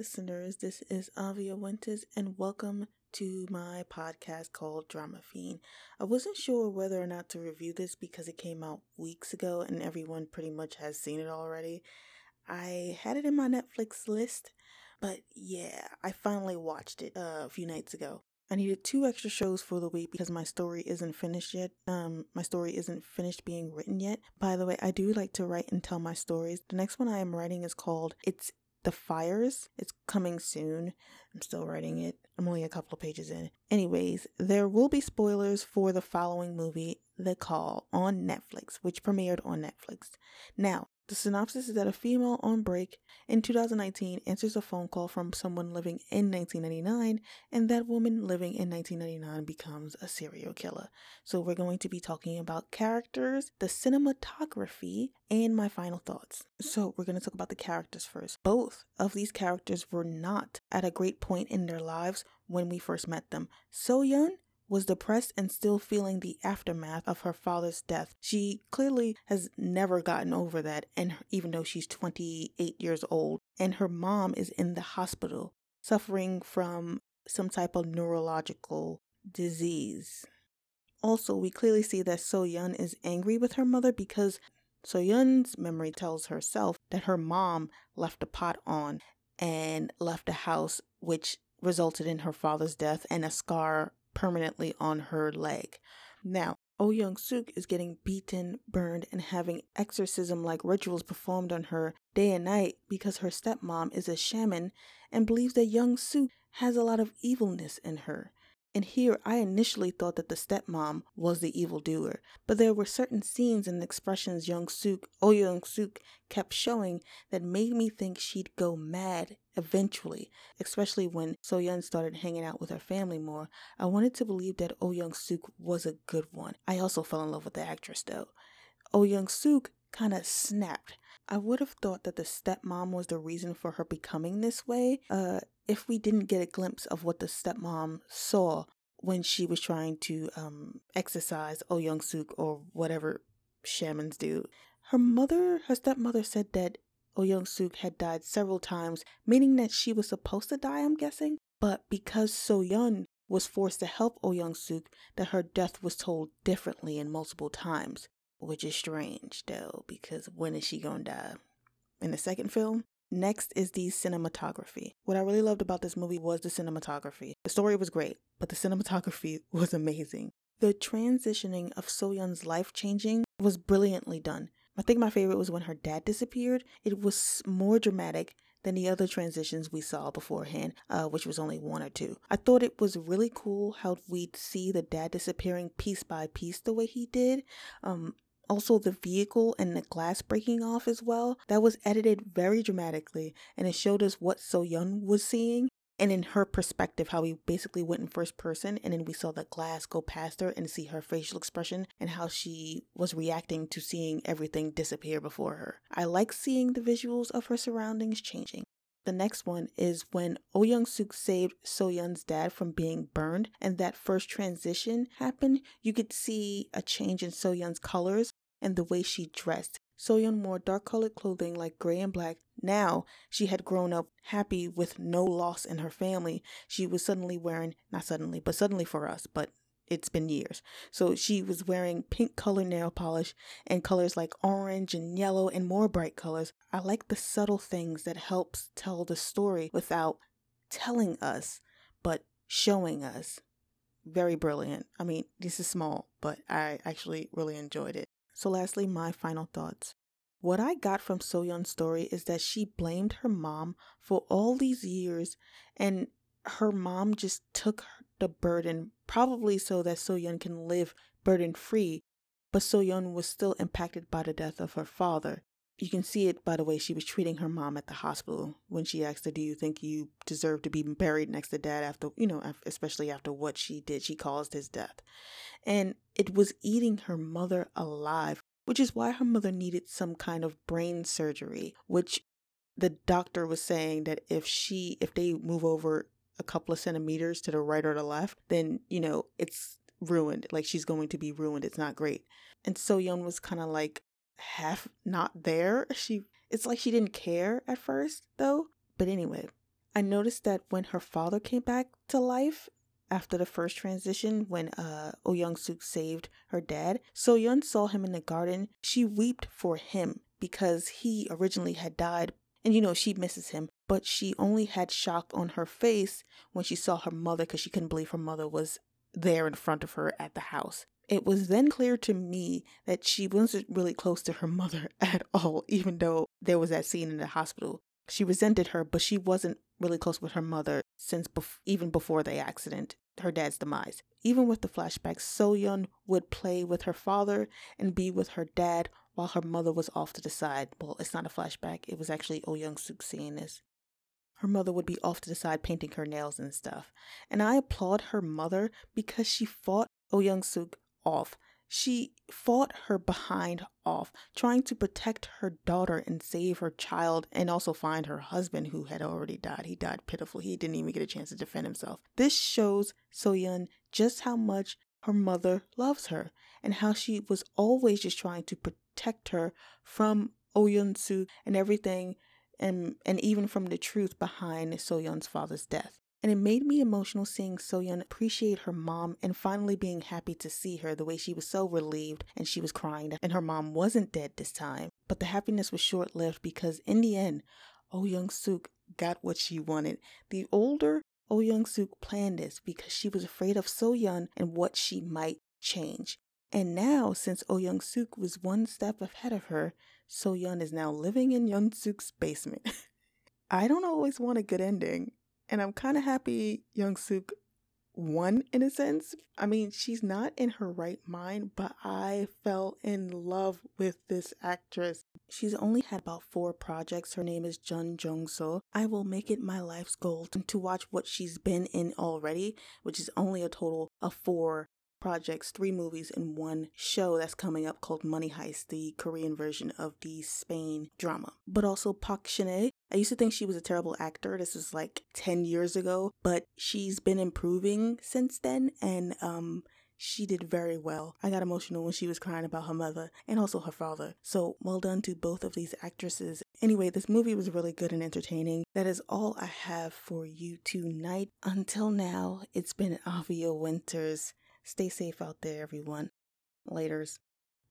listeners. This is Avia Winters, and welcome to my podcast called Drama Fiend. I wasn't sure whether or not to review this because it came out weeks ago and everyone pretty much has seen it already. I had it in my Netflix list, but yeah, I finally watched it uh, a few nights ago. I needed two extra shows for the week because my story isn't finished yet. Um, my story isn't finished being written yet. By the way, I do like to write and tell my stories. The next one I am writing is called It's the Fires. It's coming soon. I'm still writing it. I'm only a couple of pages in. Anyways, there will be spoilers for the following movie, The Call, on Netflix, which premiered on Netflix. Now, the synopsis is that a female on break in 2019 answers a phone call from someone living in 1999, and that woman living in 1999 becomes a serial killer. So, we're going to be talking about characters, the cinematography, and my final thoughts. So, we're going to talk about the characters first. Both of these characters were not at a great point in their lives when we first met them. So Yun was depressed and still feeling the aftermath of her father's death. She clearly has never gotten over that, and even though she's 28 years old, and her mom is in the hospital suffering from some type of neurological disease. Also, we clearly see that So Yun is angry with her mother because So Yun's memory tells herself that her mom left a pot on and left a house, which resulted in her father's death and a scar permanently on her leg. Now, Oh Young Suk is getting beaten, burned, and having exorcism like rituals performed on her day and night because her stepmom is a shaman and believes that Young Suk has a lot of evilness in her. And here I initially thought that the stepmom was the evildoer, but there were certain scenes and expressions Young Suk, Oh Young Suk, kept showing that made me think she'd go mad eventually, especially when So Young started hanging out with her family more. I wanted to believe that Oh Young Suk was a good one. I also fell in love with the actress though. Oh Young Suk kind of snapped. I would have thought that the stepmom was the reason for her becoming this way. Uh, if we didn't get a glimpse of what the stepmom saw when she was trying to um, exorcise Oh Young Suk or whatever shamans do. Her mother, her stepmother said that Oh Young Suk had died several times, meaning that she was supposed to die, I'm guessing. But because So Yun was forced to help Oh Young Suk, that her death was told differently and multiple times, which is strange though, because when is she gonna die? In the second film? Next is the cinematography. What I really loved about this movie was the cinematography. The story was great, but the cinematography was amazing. The transitioning of Soyun's life changing was brilliantly done. I think my favorite was when her dad disappeared. It was more dramatic than the other transitions we saw beforehand, uh, which was only one or two. I thought it was really cool how we'd see the dad disappearing piece by piece the way he did. Um, also, the vehicle and the glass breaking off as well. That was edited very dramatically, and it showed us what So Young was seeing. And in her perspective, how we basically went in first person, and then we saw the glass go past her and see her facial expression and how she was reacting to seeing everything disappear before her. I like seeing the visuals of her surroundings changing. The next one is when Oh Young Suk saved So Yun's dad from being burned, and that first transition happened. You could see a change in So Yun's colors and the way she dressed. Soyeon wore dark colored clothing like gray and black. Now she had grown up happy with no loss in her family. She was suddenly wearing, not suddenly, but suddenly for us, but it's been years. So she was wearing pink color nail polish and colors like orange and yellow and more bright colors. I like the subtle things that helps tell the story without telling us, but showing us. Very brilliant. I mean, this is small, but I actually really enjoyed it. So, lastly, my final thoughts. What I got from Soyeon's story is that she blamed her mom for all these years, and her mom just took the burden, probably so that Soyeon can live burden free. But Soyeon was still impacted by the death of her father. You can see it by the way she was treating her mom at the hospital when she asked her, Do you think you deserve to be buried next to dad after, you know, especially after what she did? She caused his death and it was eating her mother alive, which is why her mother needed some kind of brain surgery, which the doctor was saying that if she if they move over a couple of centimeters to the right or the left, then, you know, it's ruined. Like she's going to be ruined. It's not great. And So Young was kind of like half not there. She it's like she didn't care at first though. But anyway, I noticed that when her father came back to life after the first transition, when uh, Oh Young Suk saved her dad, So Yun saw him in the garden. She wept for him because he originally had died. And you know, she misses him, but she only had shock on her face when she saw her mother because she couldn't believe her mother was there in front of her at the house. It was then clear to me that she wasn't really close to her mother at all, even though there was that scene in the hospital. She resented her, but she wasn't really close with her mother since bef- even before the accident, her dad's demise. Even with the flashbacks, So Yun would play with her father and be with her dad while her mother was off to the side. Well, it's not a flashback, it was actually Oh Young Suk seeing this her mother would be off to the side painting her nails and stuff. And I applaud her mother because she fought Oh Young Suk off. She fought her behind off, trying to protect her daughter and save her child, and also find her husband who had already died. He died pitiful. He didn't even get a chance to defend himself. This shows Soyeon just how much her mother loves her and how she was always just trying to protect her from Young Suk and everything and, and even from the truth behind Soyeon's father's death. And it made me emotional seeing Soyeon appreciate her mom and finally being happy to see her the way she was so relieved and she was crying and her mom wasn't dead this time. But the happiness was short lived because in the end, Oh Young Suk got what she wanted. The older Oh Young Suk planned this because she was afraid of Soyeon and what she might change. And now, since Oh Young Suk was one step ahead of her, So Yun is now living in Young Suk's basement. I don't always want a good ending, and I'm kind of happy Young Suk won in a sense. I mean, she's not in her right mind, but I fell in love with this actress. She's only had about four projects. Her name is Jeon Jong-seo. I will make it my life's goal to watch what she's been in already, which is only a total of four projects, three movies, and one show that's coming up called Money Heist, the Korean version of the Spain drama. But also Park Shin-hye. I used to think she was a terrible actor. This is like 10 years ago, but she's been improving since then and um she did very well. I got emotional when she was crying about her mother and also her father. So, well done to both of these actresses. Anyway, this movie was really good and entertaining. That is all I have for you tonight. Until now, it's been Avia Winters. Stay safe out there, everyone. Laters.